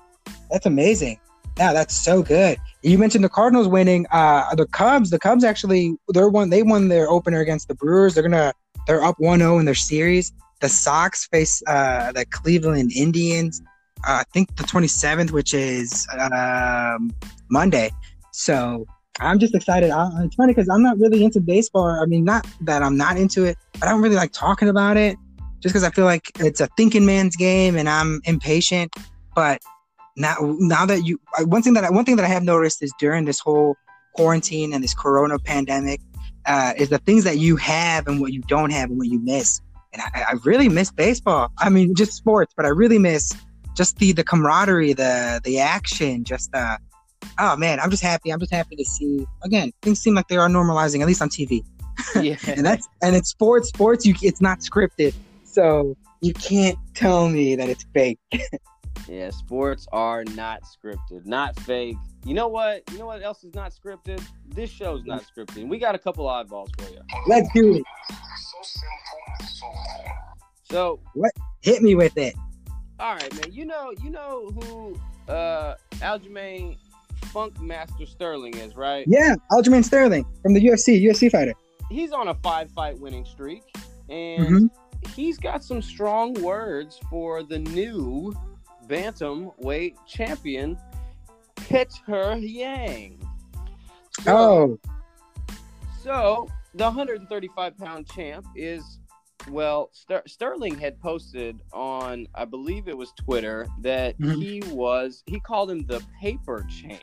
that's amazing. Yeah, that's so good. You mentioned the Cardinals winning. Uh, the Cubs, the Cubs actually, they're one. They won their opener against the Brewers. They're gonna, they're up 1-0 in their series. The Sox face uh, the Cleveland Indians. Uh, I think the 27th, which is um, Monday. So I'm just excited. I, it's funny because I'm not really into baseball. I mean, not that I'm not into it, but I don't really like talking about it just because I feel like it's a thinking man's game and I'm impatient. But now, now that you, one thing that I, one thing that I have noticed is during this whole quarantine and this Corona pandemic, uh, is the things that you have and what you don't have and what you miss. And I, I really miss baseball. I mean, just sports, but I really miss just the the camaraderie, the the action, just uh, oh man, I'm just happy. I'm just happy to see again. Things seem like they are normalizing, at least on TV. Yeah. and that's and it's sports. Sports, you it's not scripted, so you can't tell me that it's fake. Yeah, sports are not scripted, not fake. You know what? You know what else is not scripted? This show's not scripted. And we got a couple oddballs for you. Let's do it. So simple, so cool. So, What? Hit me with it. All right, man. You know, you know who uh Aljamain Funk Master Sterling is, right? Yeah, Aljamain Sterling from the UFC, UFC fighter. He's on a five fight winning streak, and Mhm. he's got some strong words for the new bantamweight champion, Petr Yan. So- Oh, So the 135 pound champ is, well, Ster- Sterling had posted on, I believe it was Twitter, that Mhm. he was, he called him the paper champ,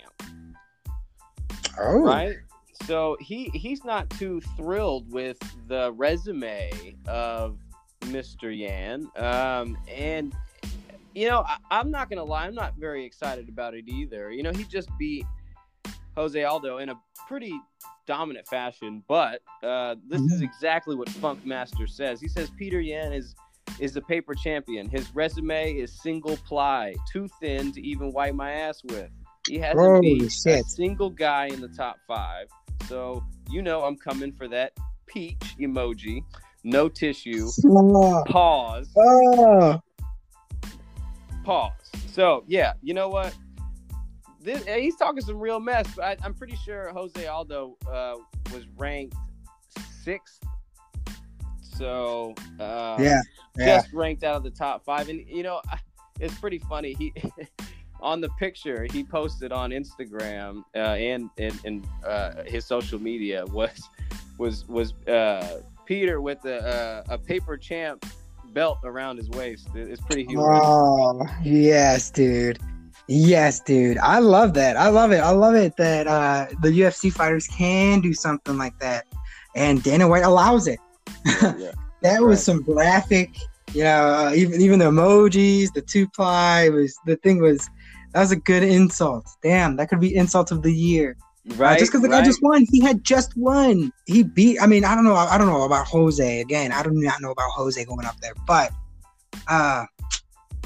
oh, right? So he he's not too thrilled with the resume of Mr. Yan, um, and you know I, I'm not gonna lie, I'm not very excited about it either. You know, he just beat Jose Aldo in a pretty dominant fashion, but uh, this is exactly what Funk Master says. He says Peter Yan is is the paper champion. His resume is single ply, too thin to even wipe my ass with. He hasn't Holy beat a single guy in the top five. So you know I'm coming for that peach emoji. No tissue. Oh, Pause. oh. Pause. So yeah, you know what? This, he's talking some real mess. But I, I'm pretty sure Jose Aldo uh, was ranked sixth. So uh, yeah, yeah. just ranked out of the top five. And you know, it's pretty funny. He on the picture he posted on Instagram uh, and and, and uh, his social media was was was uh, Peter with a, uh, a paper champ belt around his waist. It's pretty humorous. Oh, yes, dude. Yes, dude. I love that. I love it. I love it that uh, the UFC fighters can do something like that, and Dana White allows it. Yeah. That Right. was some graphic, you know, uh, even even the emojis, the two ply was the thing was that was a good insult. Damn, that could be insult of the year. Uh, Right. just because the guy just won, he had just won. He beat. I mean, I don't know. I don't know about Jose. Again, I do not know about Jose going up there, but uh,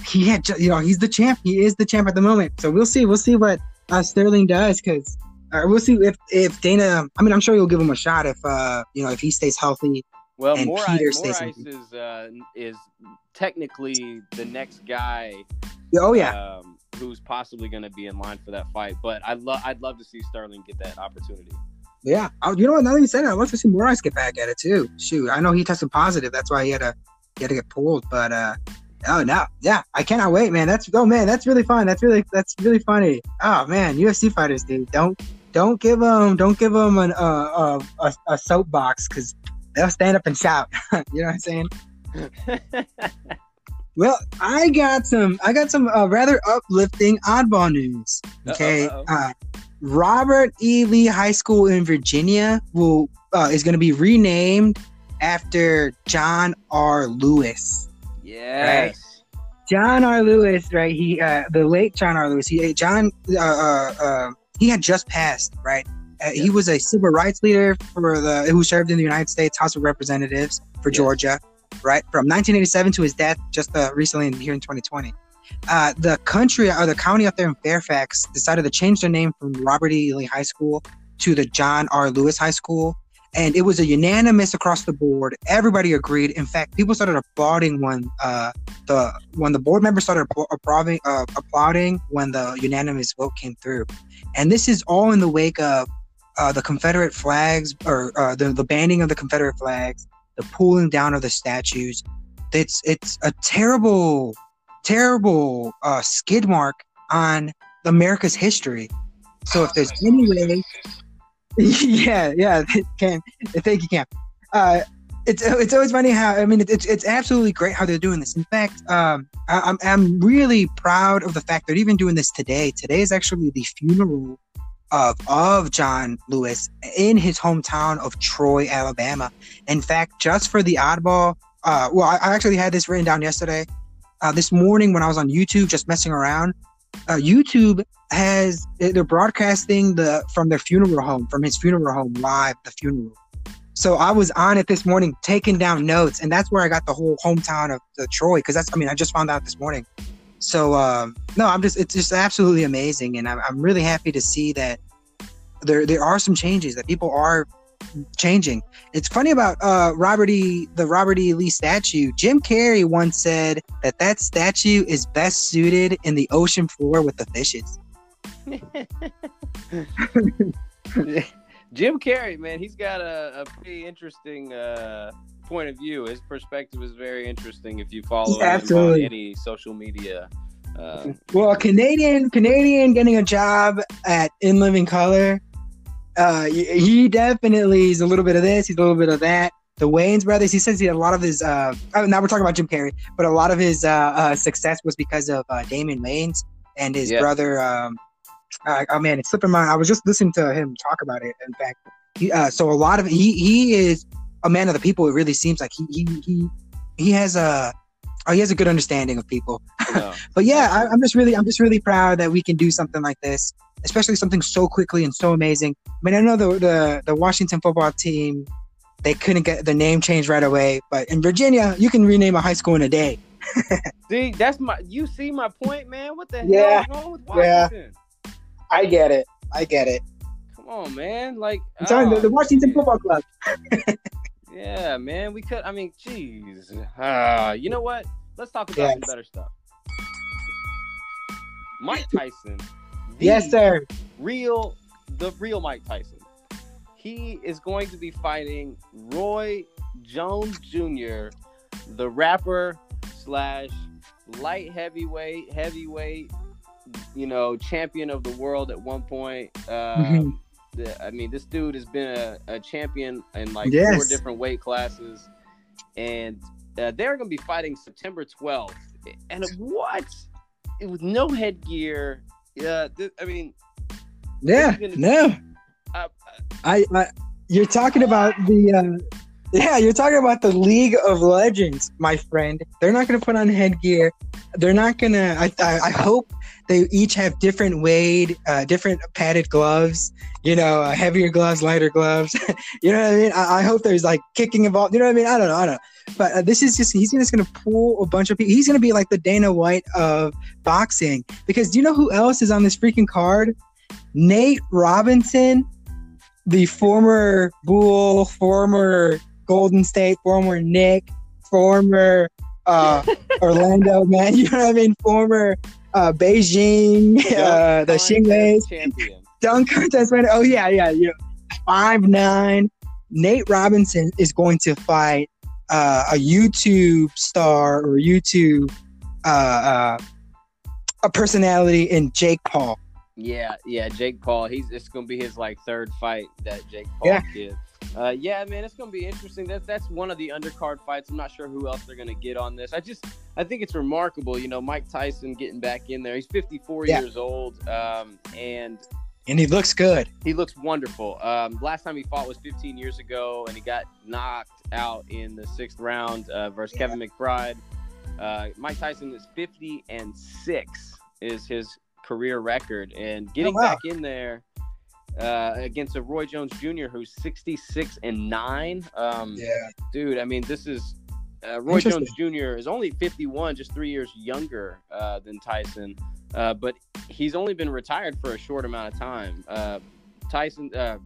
he. Just, you know, he's the champ. He is the champ at the moment. So we'll see. We'll see what uh, Sterling does because. Uh, we'll see if if Dana. I mean, I'm sure he'll give him a shot if uh you know if he stays healthy. Well, and more Peter ice, more stays ice is uh, is technically the next guy. Oh yeah, Um, who's possibly going to be in line for that fight? But I'd love I'd love to see Sterling get that opportunity. yeah. Oh, you know what? Now that you said it, I'd love to see Moraes get back at it too. Shoot, I know he tested positive. That's why he had to he had to get pulled. But uh, oh no, yeah, I cannot wait, man. That's oh man, that's really fun. That's really that's really funny. Oh man, UFC fighters, dude, don't don't give them don't give them an, uh, a a soapbox because they'll stand up and shout. you know what I'm saying? Well, I got some. I got some uh, rather uplifting oddball news. Okay, Uh-oh, uh, Robert E. Lee High School in Virginia will uh, is going to be renamed after John R. Lewis. Yes. John R. Lewis, right? He, uh, the late John R. Lewis. He, John, uh, uh, uh, he had just passed, right? Uh, He was a civil rights leader for the who served in the United States House of Representatives for Yes. Georgia, right? From 1987 to his death just uh, recently in, here in 2020. Uh, the country or the county out there in Fairfax decided to change their name from Robert E. Lee High School to the John R. Lewis High School. And it was a unanimous across the board. Everybody agreed. In fact, people started applauding when uh, the when the board members started applauding, uh, applauding when the unanimous vote came through. And this is all in the wake of uh, the Confederate flags or uh, the the banning of the Confederate flags, the pulling down of the statues. It's it's a terrible, terrible uh, skid mark on America's history. So if there's any way, yeah, yeah, Cam, thank you, Cam. Uh, it's it's always funny how I mean it's it's absolutely great how they're doing this. In fact, um, I, I'm I'm really proud of the fact they're even doing this today. Today is actually the funeral of of John Lewis in his hometown of Troy, Alabama. In fact, just for the oddball, uh, well, I, I actually had this written down yesterday. uh, this morning when I was on YouTube just messing around, uh, YouTube has they're broadcasting the from their funeral home, from his funeral home live, the funeral. So I was on it this morning taking down notes, and that's where I got the whole hometown of Troy because that's I mean I just found out this morning. So um, no, I'm just it's just absolutely amazing, and I'm, I'm really happy to see that there there are some changes that people are changing. It's funny about uh, Robert E. the Robert E. Lee statue. Jim Carrey once said that that statue is best suited in the ocean floor with the fishes. Jim Carrey, man, he's got a, a pretty interesting uh, point of view. His perspective is very interesting if you follow him Absolutely. on any social media. Uh, Well, a Canadian Canadian getting a job at In Living Color, uh, he- definitely is a little bit of this. He's a little bit of that. The Wayans brothers. He says he had a lot of his. Uh, oh, now we're talking about Jim Carrey, but a lot of his uh, uh, success was because of uh, Damon Wayans and his Yes. brother. Um, uh, oh man, it's slipping my. I was just listening to him talk about it. In fact, he, uh, so a lot of he he is a man of the people. It really seems like he he he he has a. Oh, he has a good understanding of people. no. But yeah, I, I'm just really, I'm just really proud that we can do something like this, especially something so quickly and so amazing. I mean, I know the the, the Washington football team, they couldn't get the name changed right away, but in Virginia, you can rename a high school in a day. See, that's my. You see my point, man. What the Yeah. hell is wrong with Yeah. I get it. I get it. Come on, man. Like, I'm oh, the, the oh, Washington man. Football Club. Yeah, man. We could. I mean, jeez. Ah, you know what? Let's talk about some better stuff. Mike Tyson. Yes, sir. Real, the real Mike Tyson. He is going to be fighting Roy Jones Jr., the rapper slash light heavyweight, heavyweight, you know, champion of the world at one point. Uh. The- I mean, this dude has been a, a champion in like four different weight classes, and uh, they're going to be fighting September 12th. And what? It was no headgear. Yeah, th- I mean, Yeah. Is No. uh, I, I you're talking about the uh, yeah you're talking about the league of legends my friend. They're not going to put on headgear. They're not going to I, I hope they each have different weight uh, different padded gloves you know uh, heavier gloves lighter gloves. You know what i mean? I, I hope there's like kicking involved you know what i mean? I don't know i don't know. But uh, this is just he's just going to pull a bunch of people he's going to be like the dana white of boxing. Because do you know who else is on this freaking card? Nate robinson the former Bull, former Golden State, former Knick, former uh, Orlando, man. You know what I mean? Former uh, Beijing, uh, the contest Xingleis, champion. dunk contest winner. Oh yeah, yeah, you know, five nine. Nate Robinson is going to fight uh, a YouTube star or YouTube uh, uh, a personality in Jake Paul. Yeah, yeah, Jake Paul. He's it's gonna be his like third fight that Jake Paul Yeah. did. Uh, yeah, man, it's gonna be interesting. That's that's one of the undercard fights. I'm not sure who else they're gonna get on this. I just I think it's remarkable. You know, Mike Tyson getting back in there. He's 54 Yeah. years old, um, and And he looks good. he looks wonderful. Um, last time he fought was 15 years ago, and he got knocked out in the sixth round uh, versus Yeah. Kevin McBride. Uh, Mike Tyson is 50 and six is his career record, and getting Oh, wow. back in there uh, against a Roy Jones Jr. who's 66 and nine. Um, Yeah. dude, I mean, this is uh, Roy Jones Jr. is only 51, just three years younger uh, than Tyson, uh, but he's only been retired for a short amount of time. Uh, Tyson, uh,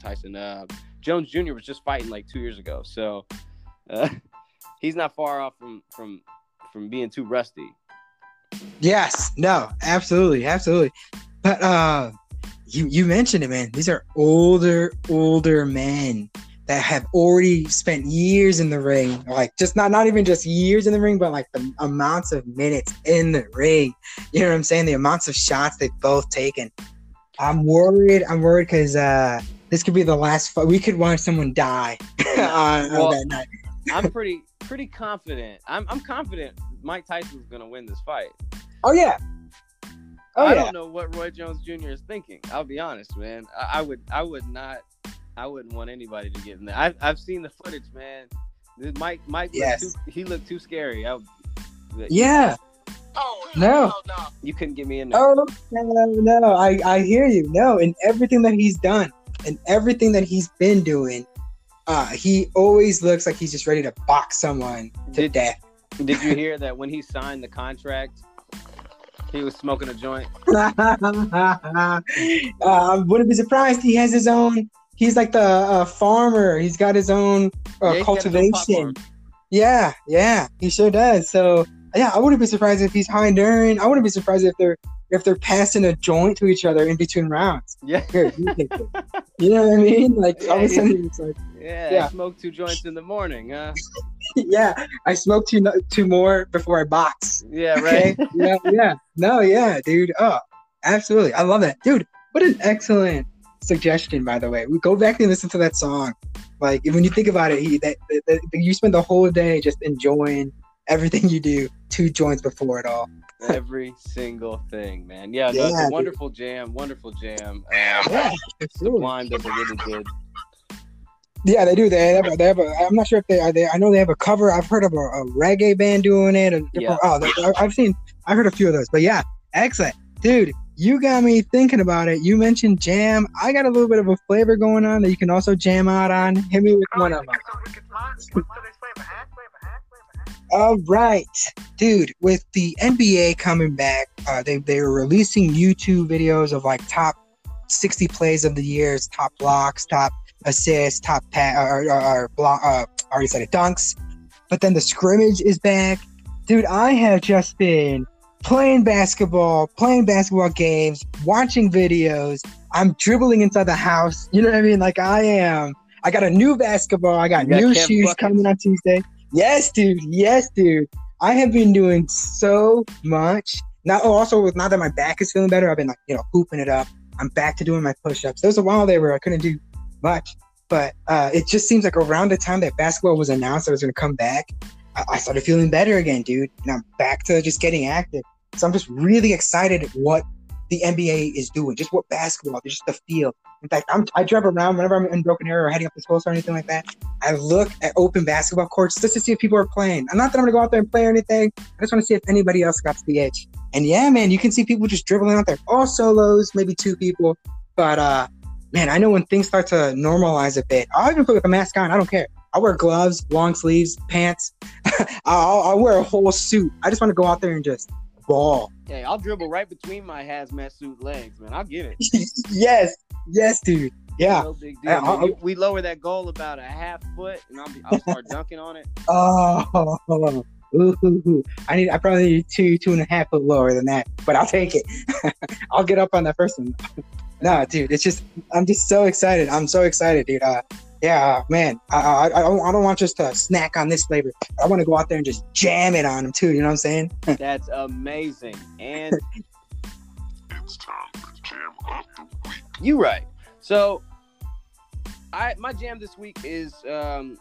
Tyson, uh, Jones Jr. was just fighting like two years ago, so uh, he's not far off from from from being too rusty. Yes, no, absolutely, absolutely. But uh you you mentioned it, man. These are older, older men that have already spent years in the ring. Like just not not even just years in the ring, but like the amounts of minutes in the ring. You know what I'm saying? The amounts of shots they've both taken. I'm worried. I'm worried because uh this could be the last fight. We could watch someone die on, on that night. I'm pretty pretty confident. I'm I'm confident Mike Tyson's gonna win this fight. Oh yeah. Oh I yeah. don't know what Roy Jones Jr. is thinking. I'll be honest, man. I, I would, I would not, I wouldn't want anybody to get in there. I've, I've seen the footage, man. This Mike, Mike, looked Yes. too, he looked too scary. I, Yeah. Oh, No. no. you couldn't get me in there. Oh no, no, I I hear you. No, and everything that he's done, and everything that he's been doing, uh, he always looks like he's just ready to box someone to Did- death. Did you hear that when he signed the contract, he was smoking a joint? uh, I wouldn't be surprised. He has his own. He's like the uh, farmer. He's got his own uh, Yeah, he's got his own pot cultivation. Yeah, yeah, he sure does. So yeah, I wouldn't be surprised if he's high during. I wouldn't be surprised if they're if they're passing a joint to each other in between rounds. Yeah, Here, you. You know what I mean? Like all of a Yeah, sudden it's like, yeah. Yeah. Smoke two joints in the morning, huh? yeah, I smoked two two more before I box. Yeah, right. yeah, yeah. No, yeah, dude. Oh, absolutely. I love that. Dude, what an excellent suggestion, by the way. We go back and listen to that song. Like when you think about it, he that, that, that you spend the whole day just enjoying everything you do, two joints before it all. Every single thing, man. Yeah, no, it's Yeah, a dude. wonderful jam. Wonderful jam. Yeah, um, absolutely. Sublime does a really good. Yeah, they do. They have. A, they have. A, I'm not sure if they are. They. I know they have a cover. I've heard of a, a reggae band doing it. And Yeah. Oh, they, I- I've seen. I've heard a few of those. But yeah, excellent, dude. You got me thinking about it. You mentioned jam. I got a little bit of a flavor going on that you can also jam out on. Hit me with one of them. All right, dude. With the NBA coming back, uh, they they were releasing YouTube videos of like top 60 plays of the years, top blocks, top assists, top pa- or, or, or block. Uh, already said it, dunks. But then the scrimmage is back, dude. I have just been playing basketball, playing basketball games, watching videos. I'm dribbling inside the house. You know what I mean? Like I am. I got a new basketball. I got, new shoes coming on Tuesday. Yes, dude. Yes, dude. I have been doing so much. Now, oh, also with now that my back is feeling better, I've been like, you know, hooping it up. I'm back to doing my push-ups. There was a while there where I couldn't do much, but uh, it just seems like around the time that basketball was announced it was going to come back, I-, I started feeling better again, dude, and I'm back to just getting active. So I'm just really excited at what the NBA is doing, just what basketball, just the field. In fact, I'm, I drive around whenever I'm in Broken Arrow or heading up to school or anything like that. I look at open basketball courts just to see if people are playing. I'm not that I'm gonna go out there and play or anything. I just want to see if anybody else got to the edge. And yeah, man, you can see people just dribbling out there, all solos, maybe two people. But uh, man, I know when things start to normalize a bit, I'll even put a mask on. I don't care. I wear gloves, long sleeves, pants. I'll, I'll wear a whole suit. I just want to go out there and just ball. Hey, I'll dribble right between my hazmat suit legs, man. I'll get it. yes, yes, dude. Yeah. No big deal. We lower that goal about a half foot, and I'll, be, I'll start dunking on it. Oh, ooh, ooh, ooh. I need. I probably need two, two and a half foot lower than that, but I'll take it. I'll get up on that first one. no, dude, it's just. I'm just so excited. I'm so excited, dude. Uh, yeah, man. I, I, I don't. I don't want just to snack on this flavor. I want to go out there and just jam it on them too. You know what I'm saying? That's amazing. And It's time to jam up the week. you right. So, I my jam this week is um,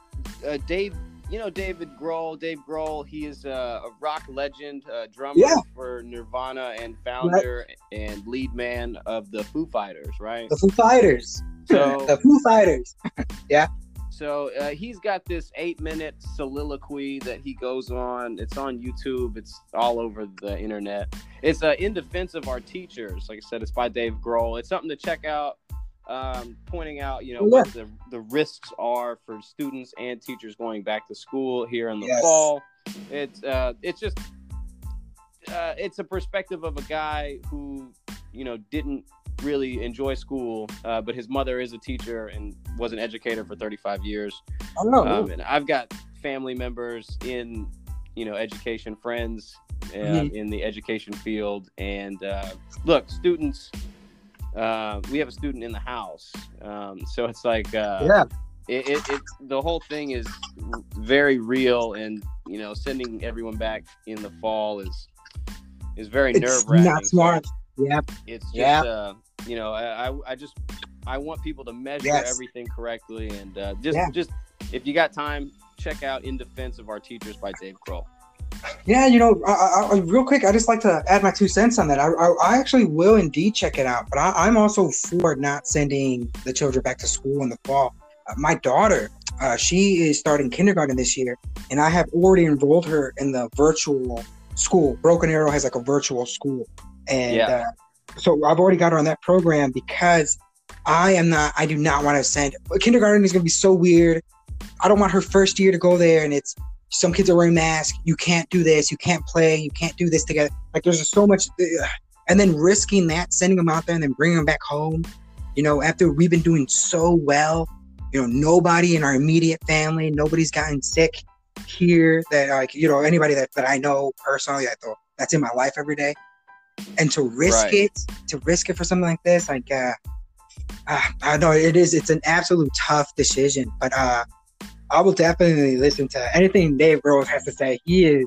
uh, Dave. You know David Grohl. Dave Grohl. He is uh, a rock legend, uh, drummer Yeah. for Nirvana, and founder and lead man of the Foo Fighters. Right. The Foo Fighters. So the Foo Fighters. Yeah. So uh, he's got this eight-minute soliloquy that he goes on. It's on YouTube. It's all over the internet. It's uh, in defense of our teachers. Like I said, it's by Dave Grohl. It's something to check out. Um, pointing out, you know, Yeah. what the the risks are for students and teachers going back to school here in the Yes. fall. It's uh, it's just uh, it's a perspective of a guy who you know didn't really enjoy school, uh, but his mother is a teacher and was an educator for 35 years. I know. Um, and I've got family members in, you know, education, friends uh, Mhm. in the education field. And uh, look, students, uh, we have a student in the house. Um, so it's like, uh, yeah. it, it, it, the whole thing is very real. And, you know, sending everyone back in the fall is, is very nerve wracking. not smart. Yeah. It's just, Yeah. uh, you know, I, I- I just, I want people to measure Yes. everything correctly, and uh, just, Yeah. just if you got time, check out "In Defense of Our Teachers" by Dave Grohl. Yeah, you know, I, I, real quick, I just like to add my two cents on that. I, I, I actually will indeed check it out, but I, I'm also for not sending the children back to school in the fall. Uh, my daughter, uh, she is starting kindergarten this year, and I have already enrolled her in the virtual school. Broken Arrow has like a virtual school, and Yeah. uh, so I've already got her on that program because I am not. I do not want to send kindergarten is going to be so weird. I don't want her first year to go there and it's some kids are wearing masks. You can't do this. You can't play. You can't do this together. Like there's just so much, ugh. and then risking that, sending them out there and then bringing them back home. You know, after we've been doing so well, you know, nobody in our immediate family, nobody's gotten sick here. That like you know anybody that, that I know personally, I thought that's in my life every day, and to risk Right. it, to risk it for something like this, like uh, uh, I know it is. It's an absolute tough decision, but uh, I will definitely listen to anything Dave Grohl has to say. He is.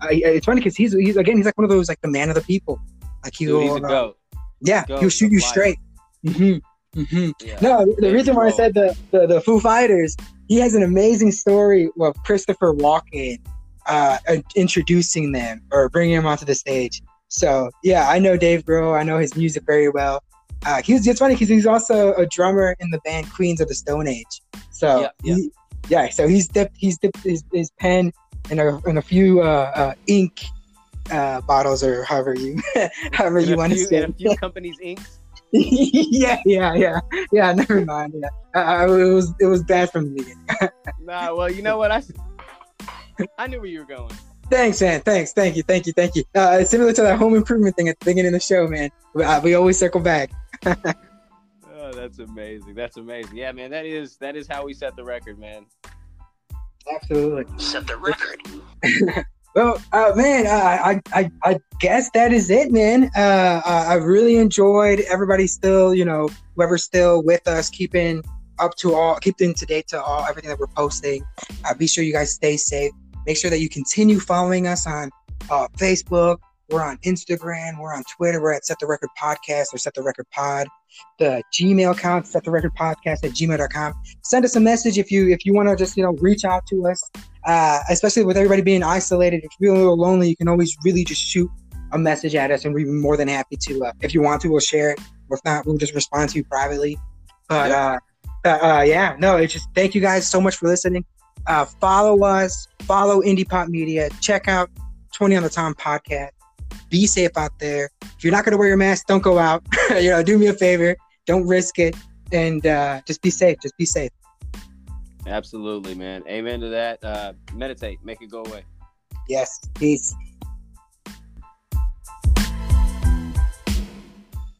Uh, it's funny because he's he's again he's like one of those like the man of the people. Like he Dude, will, he's a uh, goat. yeah, goat he'll shoot you life. straight. hmm hmm Yeah. No, the Dave reason why I said the, the the Foo Fighters, he has an amazing story of Christopher Walken uh, introducing them or bringing him onto the stage. So yeah, I know Dave Grohl. I know his music very well. Uh, he's it's funny because he's also a drummer in the band Queens of the Stone Age. So Yeah, yeah. he- yeah, so he's dipped he's dipped his, his pen in a in a few uh, uh, ink uh, bottles or however you however In you want to say. a few companies' inks. yeah, yeah, yeah, yeah. Never mind. Yeah, uh, it was it was bad from the beginning. Nah, well, you know what? I I knew where you were going. Thanks, man. Thanks. Thank you. Thank you. Thank you. Uh, similar to that home improvement thing at the beginning of the show, man. We, uh, we always circle back. That's amazing. That's amazing. Yeah, man. That is that is how we set the record, man. Absolutely. Set the record. Well, uh, man, uh, I, I, I guess that is it, man. Uh, uh, I really enjoyed everybody still, you know, whoever's still with us, keeping up to all, keeping to date to all everything that we're posting. Uh, be sure you guys stay safe. Make sure that you continue following us on uh, Facebook. We're on Instagram. We're on Twitter. We're at Set the Record Podcast or Set the Record Pod. The Gmail account, Set the Record Podcast at gmail.com. Send us a message if you if you want to just you know reach out to us uh, especially with everybody being isolated, if you're feeling a little lonely, you can always really just shoot a message at us, and we'd be more than happy to. Uh, if you want to, we'll share it. Or if not, we'll just respond to you privately. But uh, uh, uh, yeah, no, it's just thank you guys so much for listening. Uh, follow us, follow Indie Pop Media, check out 20 on the Time podcast. Be safe out there. If you're not going to wear your mask, don't go out. you know, do me a favor, don't risk it, and uh, just be safe. Just be safe. Absolutely, man. Amen to that. Uh, meditate, make it go away. Yes, peace.